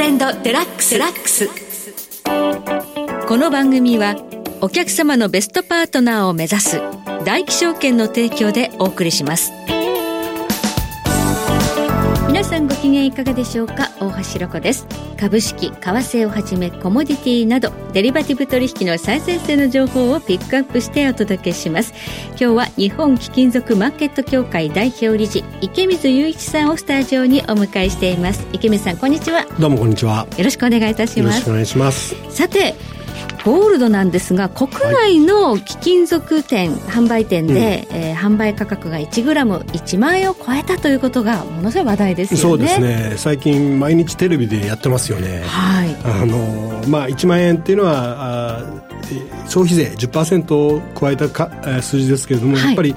レンドデラックスラックス。この番組はお客様のベストパートナーを目指す大気証券の提供でお送りします。皆さんご機嫌いかがでしょうか？大橋ロコです。株式為替をはじめコモディティなどデリバティブ取引の最前線の情報をピックアップしてお届けします。今日は日本貴金属マーケット協会代表理事池水雄一さんをスタジオにお迎えしています。池水さんこんにちは。どうもこんにちは。よろしくお願いいたします。よろしくお願いします。さてゴールドなんですが国内の貴金属店、はい、販売店で、うん、えー、販売価格が1グラム1万円を超えたということがものすごい話題ですよね。そうですね。最近毎日テレビでやってますよね。はい。あのまあ1万円っていうのはあ消費税10%を加えたか数字ですけれども、はい、やっぱり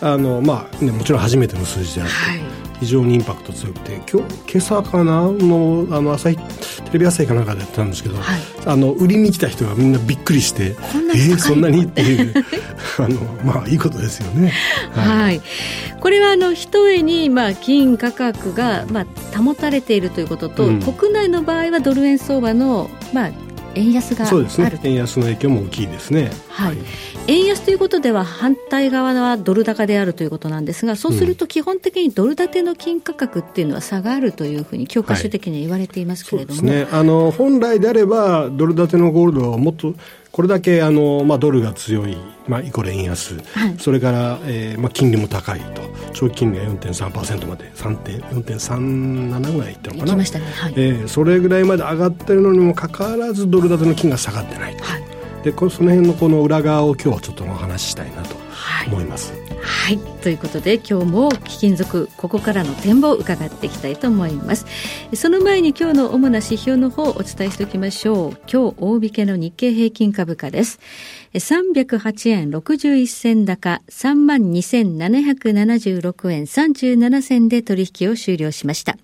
あのまあ、ね、もちろん初めての数字であって、はい。非常にインパクト強くて今日今朝かな？のあの朝日テレビ朝日かなんかでやってたんですけど、はい、あの売りに来た人がみんなびっくりしてえー、そんなに？っていう。あのまあいいことですよね。はい、はい、これはあの一重にまあ金価格がまあ保たれているということと、うん、国内の場合はドル円相場のまあ円安がそうですね。円安の影響も大きいですね。はい、はい、円安ということでは反対側はドル高であるということなんですがそうすると基本的にドル建ての金価格っていうのは差があるというふうに教科書的には言われていますけれども、はい、ね、あの本来であればドル建てのゴールドはもっとこれだけあの、まあ、ドルが強い、まあ、イコール円安、はい、それから、えーまあ、金利も高いと。長期金利が4.3%まで4.37ぐらいいったのかな、ね。はい、えー、それぐらいまで上がってるのにもかかわらずドル建ての金が下がってないと、はい、でこその辺のこの裏側を今日はちょっとお話ししたいなと思います。はい、はい。ということで今日も貴金属ここからの展望を伺っていきたいと思います。その前に今日の主な指標の方をお伝えしておきましょう。今日大引けの日経平均株価です。308円61銭高32,776円37銭で取引を終了しました。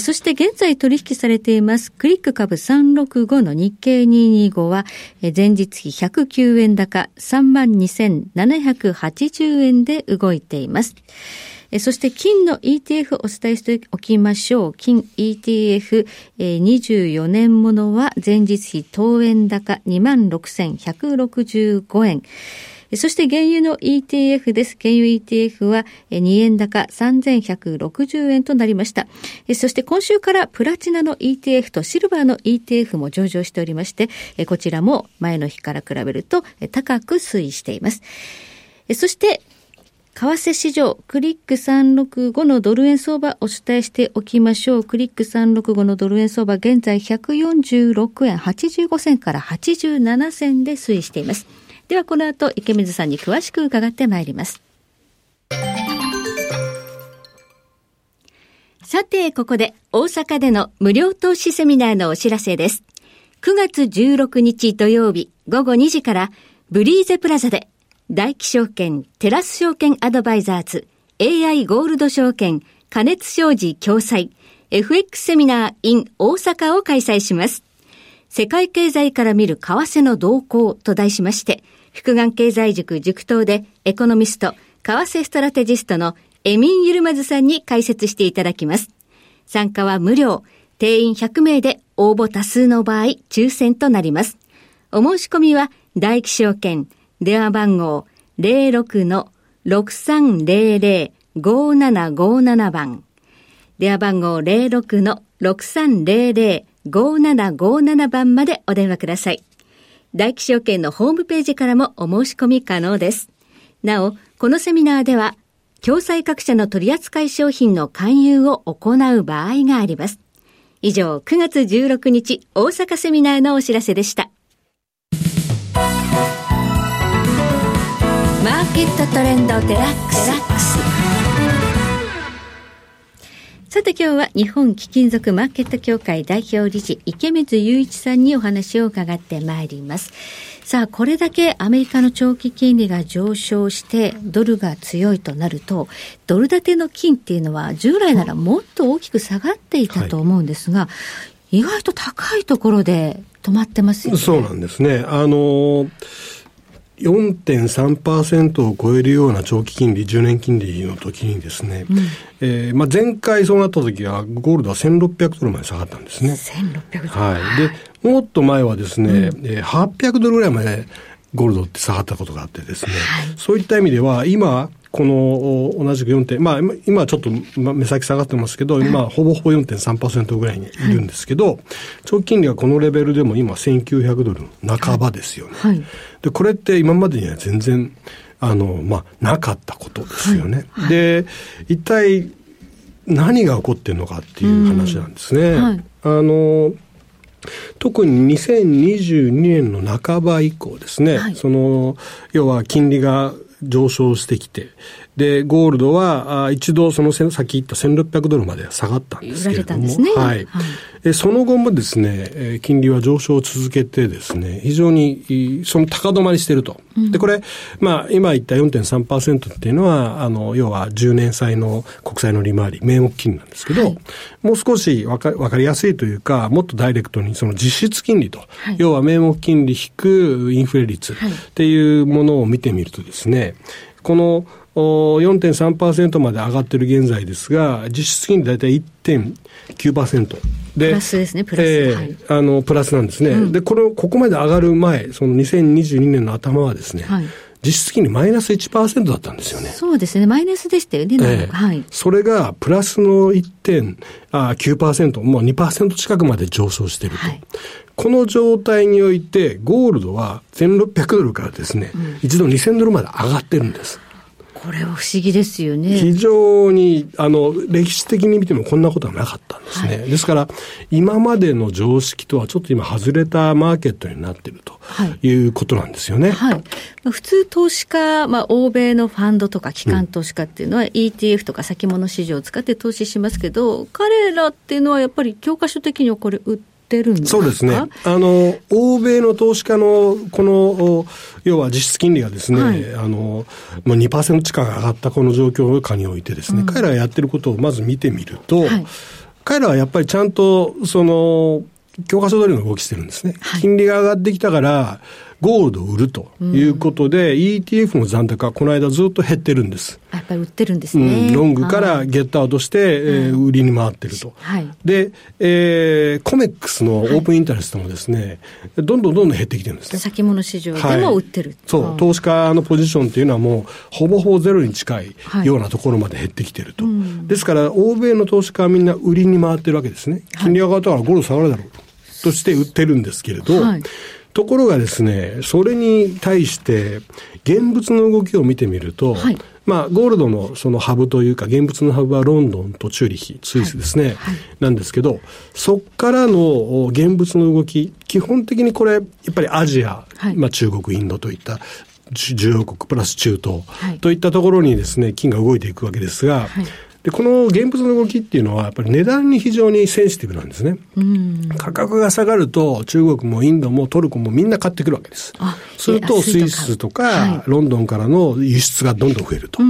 そして現在取引されていますクリック株365の日経225は前日比109円高32,780円で動いています。そして金の ETF お伝えしておきましょう。金 ETF24 年ものは前日比当円高26,165円。そして原油の ETF です。原油 ETF は2円高3160円となりました。そして今週からプラチナの ETF とシルバーの ETF も上場しておりまして、こちらも前の日から比べると高く推移しています。そして、為替市場、クリック365のドル円相場お伝えしておきましょう。クリック365のドル円相場、現在146円85銭から87銭で推移しています。ではこの後池水さんに詳しく伺ってまいります。さて、ここで大阪での無料投資セミナーのお知らせです。9月16日土曜日午後2時からブリーゼプラザで大気証券テラス証券アドバイザーズ AI ゴールド証券加熱商事共催 FX セミナー in 大阪を開催します。世界経済から見る為替の動向と題しまして、福眼経済塾塾頭でエコノミスト、為替ストラテジストのエミン・ユルマズさんに解説していただきます。参加は無料、定員100名で応募多数の場合、抽選となります。お申し込みは、大気証券、電話番号06-6300-5757番。電話番号06-6300-5757番までお電話ください。大気証券のホームページからもお申し込み可能です。なお、このセミナーでは、共済各社の取扱商品の勧誘を行う場合があります。以上、9月16日大阪セミナーのお知らせでした。マーケットトレンドデラックス。さて今日は日本貴金属マーケット協会代表理事池水雄一さんにお話を伺ってまいります。さあ、これだけアメリカの長期金利が上昇してドルが強いとなると、ドル建ての金っていうのは従来ならもっと大きく下がっていたと思うんですが、はい、意外と高いところで止まってますよね。そうなんですね。あの4.3%を超えるような長期金利、10年金利の時にですね、うん、えー、まあ、前回そうなった時は、ゴールドは1600ドルまで下がったんですね。1600ドル。はい。で、もっと前はですね、うん、えー、800ドルぐらいまでゴールドって下がったことがあってですね、はい、そういった意味では、今、この同じく4点、まあ、今ちょっと目先下がってますけど、今、ほぼほぼ4.3%ぐらいにいるんですけど、はい、長期金利がこのレベルでも今、1900ドル半ばですよね。はい、で、これって今までには全然、あの、まあ、なかったことですよね。はい、で、一体何が起こってるのかっていう話なんですね。あの、特に2022年の半ば以降ですね、その、要は金利が上昇してきて、で、ゴールドは、あ一度そのさっき言った1600ドルまで下がったんですけれども、ね、はい。はい、その後もですね、金利は上昇を続けてですね、非常にその高止まりしていると。うん、で、これ、まあ、今言った4.3%っていうのは、あの、要は10年債の国債の利回り、名目金利なんですけど、はい、もう少しわかわかりやすいというか、もっとダイレクトにその実質金利と、はい、要は名目金利引くインフレ率っていうものを見てみるとですね、この4.3%まで上がってる現在ですが、実質金利大体1.9%。で、プラスですね、プラス。えーはい、あの、プラスなんですね。うん、で、これ、ここまで上がる前、その2022年の頭はですね、はい、実質金利マイナス1%だったんですよね。そうですね。マイナスでしたよね。えー、はい。それがプラスの1.9%、もう2%近くまで上昇していると。はい、この状態において、ゴールドは1600ドルからですね、うん、一度2000ドルまで上がってるんです。これは不思議ですよね。非常に、あの、歴史的に見てもこんなことはなかったんですね。はい、ですから、今までの常識とはちょっと今外れたマーケットになっているということなんですよね。はい。まあ、普通投資家、まあ、欧米のファンドとか機関投資家っていうのは ETF とか先物市場を使って投資しますけど、彼らっていうのはやっぱり教科書的にはこれ売ってってるんですそうですね。あの、欧米の投資家の、この、要は実質金利がですね、はい、あの、まあ、2%近く上がったこの状況下においてですね、うん、彼らがやってることをまず見てみると、はい、彼らはやっぱりちゃんと、その、教科書通りの動きしてるんですね。はい、金利が上がってきたから、ゴールドを売るということで、うん、ETF の残高はこの間ずっと減ってるんです。やっぱり売ってるんですね。うん、ロングからゲットアウトして、えー、売りに回ってると。はい、で、えー、コメックスのオープンインタレストもですね、はい、どんどんどんどん減ってきてるんですね。先物市場でも売ってる。はい、そう、投資家のポジションっていうのはもう、ほぼほぼゼロに近いようなところまで減ってきてると。ですから、欧米の投資家はみんな売りに回ってるわけですね。金利上がったからゴールド下がるだろうとして売ってるんですけれど、はいところがですね、それに対して、現物の動きを見てみると、はい、まあ、ゴールドのそのハブというか、現物のハブはロンドンとチューリヒ、スイスですね、はいはい、なんですけど、そこからの現物の動き、基本的にこれ、やっぱりアジア、まあ、中国、インドといった重要国プラス中東といったところにですね、金が動いていくわけですが、で、この現物の動きっていうのは、やっぱり値段に非常にセンシティブなんですね。価格が下がると、中国もインドもトルコもみんな買ってくるわけです。すると、スイスとか、ロンドンからの輸出がどんどん増えると。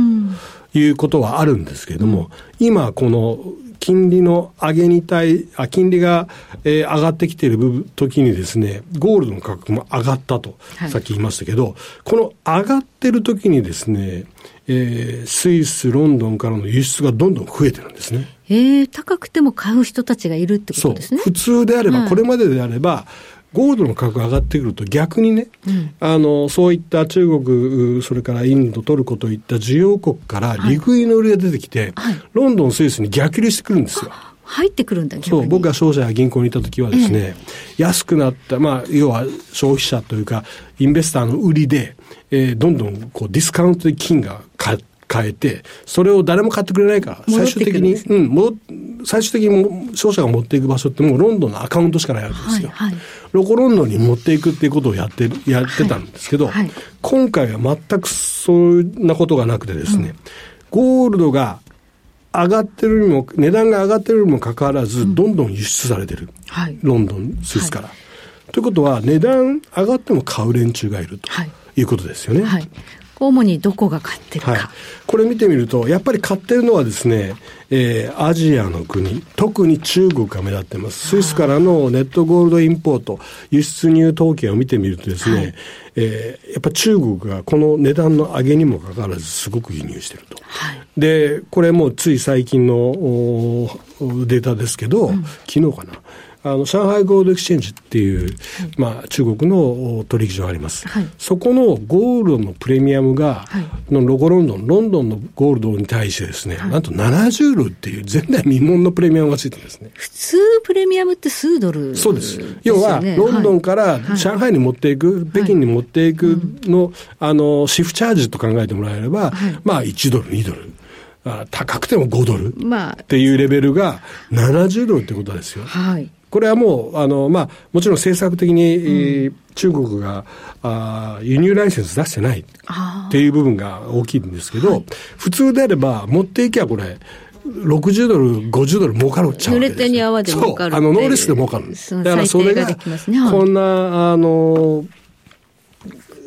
いうことはあるんですけれども、今、この金利の上げに対、あ金利が、えー、上がってきている時にですね、ゴールドの価格も上がったと、さっき言いましたけど、この上がってる時にですね、えー、スイス、ロンドンからの輸出がどんどん増えてるんですね。えー、高くても買う人たちがいるってことですね。普通であれば、これまでであれば、ゴールドの価格が上がってくると逆にね、うん、あの、そういった中国、それからインド、トルコといった需要国から利食いの売りが出てきて、はい、ロンドン、スイスに逆流してくるんですよ。入ってくるんだ、そう、僕が商社や銀行にいた時はですね、ええ、安くなった、まあ、要は消費者というか、インベスターの売りで、えー、どんどんこうディスカウントで金が買変えて、それを誰も買ってくれないから、最終的に、うん、も最終的に商社が持っていく場所ってもうロンドンのアカウントしかないわけですよ。はいはい、ロコロンドンに持っていくっていうことをやって、やってたんですけど、はいはい、今回は全くそんなことがなくてですね、うん、ゴールドが上がってるにも、値段が上がってるにもかかわらず、どんどん輸出されてる。はい、ロンドン、スイスから。ということは、値段上がっても買う連中がいるということですよね。はい、主にどこが買ってるか。はい、これ見てみると、やっぱり買ってるのはですね、えー、アジアの国、特に中国が目立ってます。スイスからのネットゴールドインポート、輸出入統計を見てみるとですね、はい、えー、やっぱ中国がこの値段の上げにもかかわらずすごく輸入してると。はい、で、これもつい最近のデータですけど、うん、昨日かな。あの上海ゴールドエクスチェンジっていう、はい、まあ、中国の取引所があります、はい、そこのゴールドのプレミアムが、はい、のロゴロンドン、ロンドンのゴールドに対してですね、なんと70ドルっていう前代未聞のプレミアムがついてるんですね。普通プレミアムって数ドル、ね、そうです。要は、ロンドンから上海に持っていく、北京に持っていくの、あの、シフトチャージと考えてもらえれば、まあ1ドル、2ドル。高くても5ドルっていうレベルが70ドルってことですよ。はい、これはもう、あの、まあ、もちろん政策的に、うん、中国があ輸入ライセンス出してないっていう部分が大きいんですけど、はい、普通であれば持っていきゃこれ、60ドル、50ドル儲かるちゃう濡れ手に泡で儲かるあの、ノーリスで儲かる。んです。だからそれが、こんな、あの、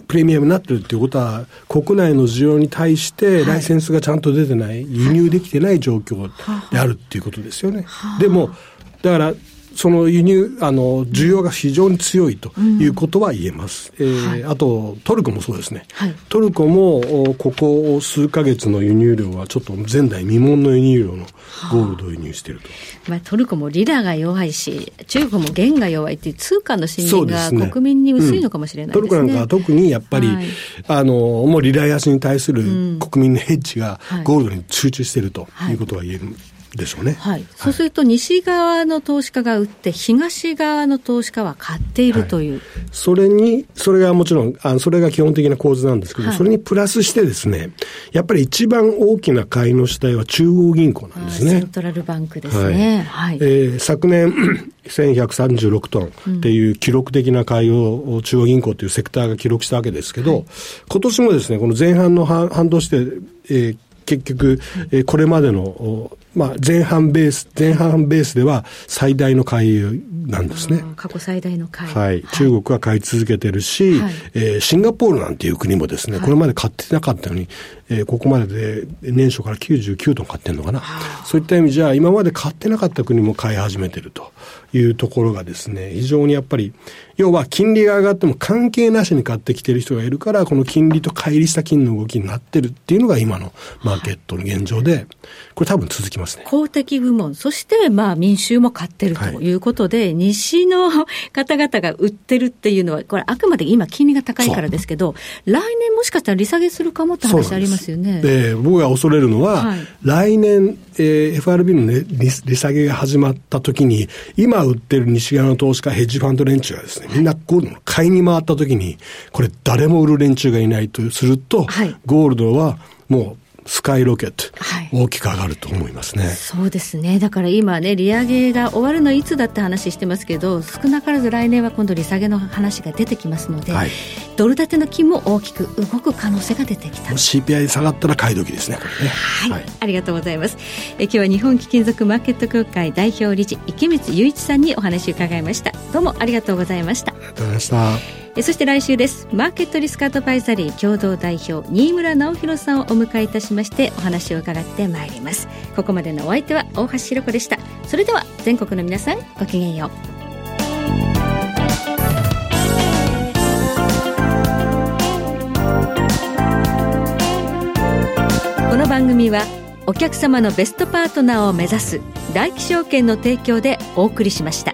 プレミアムになってるっていうことは、国内の需要に対してライセンスがちゃんと出てない、はい、輸入できてない状況であるっていうことですよね。でも、だから、その輸入、あの、需要が非常に強いということは言えます。うん、えーはい、あと、トルコもそうですね。はい、トルコも、ここ数か月の輸入量はちょっと前代未聞の輸入量のゴールドを輸入していると。まあ、トルコもリラが弱いし、中国も元が弱いっていう通貨の信任が国民に薄いのかもしれないですね。すねうん、トルコなんかは特にやっぱり、はい、あの、もうリラ安に対する国民のヘッジがゴールドに集中しているということが言える。でしょうね。はい。そうすると、西側の投資家が売って、東側の投資家は買っているという。はい、それに、それがもちろん、あそれが基本的な構図なんですけど、はい、それにプラスしてですね、やっぱり一番大きな買いの主体は中央銀行なんですね。セントラルバンクですね。はい。はい、えー、昨年、1136トンっていう記録的な買いを中央銀行というセクターが記録したわけですけど、今年もですね、この前半の半半年で、えー、結局、えー、これまでの、まあ、前半ベース、前半ベースでは最大の買いなんですね。過去最大の買い。はい。中国は買い続けてるし、はい、えー、シンガポールなんていう国もですね、これまで買ってなかったのに、えー、ここまでで年初から99トン買ってんのかな。そういった意味じゃ、今まで買ってなかった国も買い始めてるというところがですね、非常にやっぱり、要は金利が上がっても関係なしに買ってきてる人がいるから、この金利と乖離した金の動きになってるっていうのが今のマーケットの現状で、これ多分続きますね。公的部門、そしてまあ民衆も買ってるとい。うことで、はい、西の方々が売ってるっていうのは、これあくまで今金利が高いからですけど、来年もしかしたら利下げするかもって話ありますよね。で僕が恐れるのは、はい、来年、えー、FRB の、ね、利利下げが始まった時に、今売ってる西側の投資家、ヘッジファンド連中がですね、みんなゴールドの買いに回った時に、これ誰も売る連中がいないとすると、はい、ゴールドはもうスカイロケット、はい、大きく上がると思いますね。そうですね。だから今ね、利上げが終わるのいつだって話してますけど、少なからず来年は今度利下げの話が出てきますので、はい、ドル建ての金も大きく動く可能性が出てきた。CPI 下がったら買い時ですね、これね。はい。はい、ありがとうございます。え今日は日本貴金属マーケット協会代表理事、池光雄一さんにお話を伺いました。どうもありがとうございました。ありがとうございました。そして来週です。マーケットリスクアドバイザリー共同代表新村直弘さんをお迎えいたしましてお話を伺ってまいります。ここまでのお相手は大橋ひろ子でした。それでは全国の皆さんごきげんよう。この番組はお客様のベストパートナーを目指す大気証券の提供でお送りしました。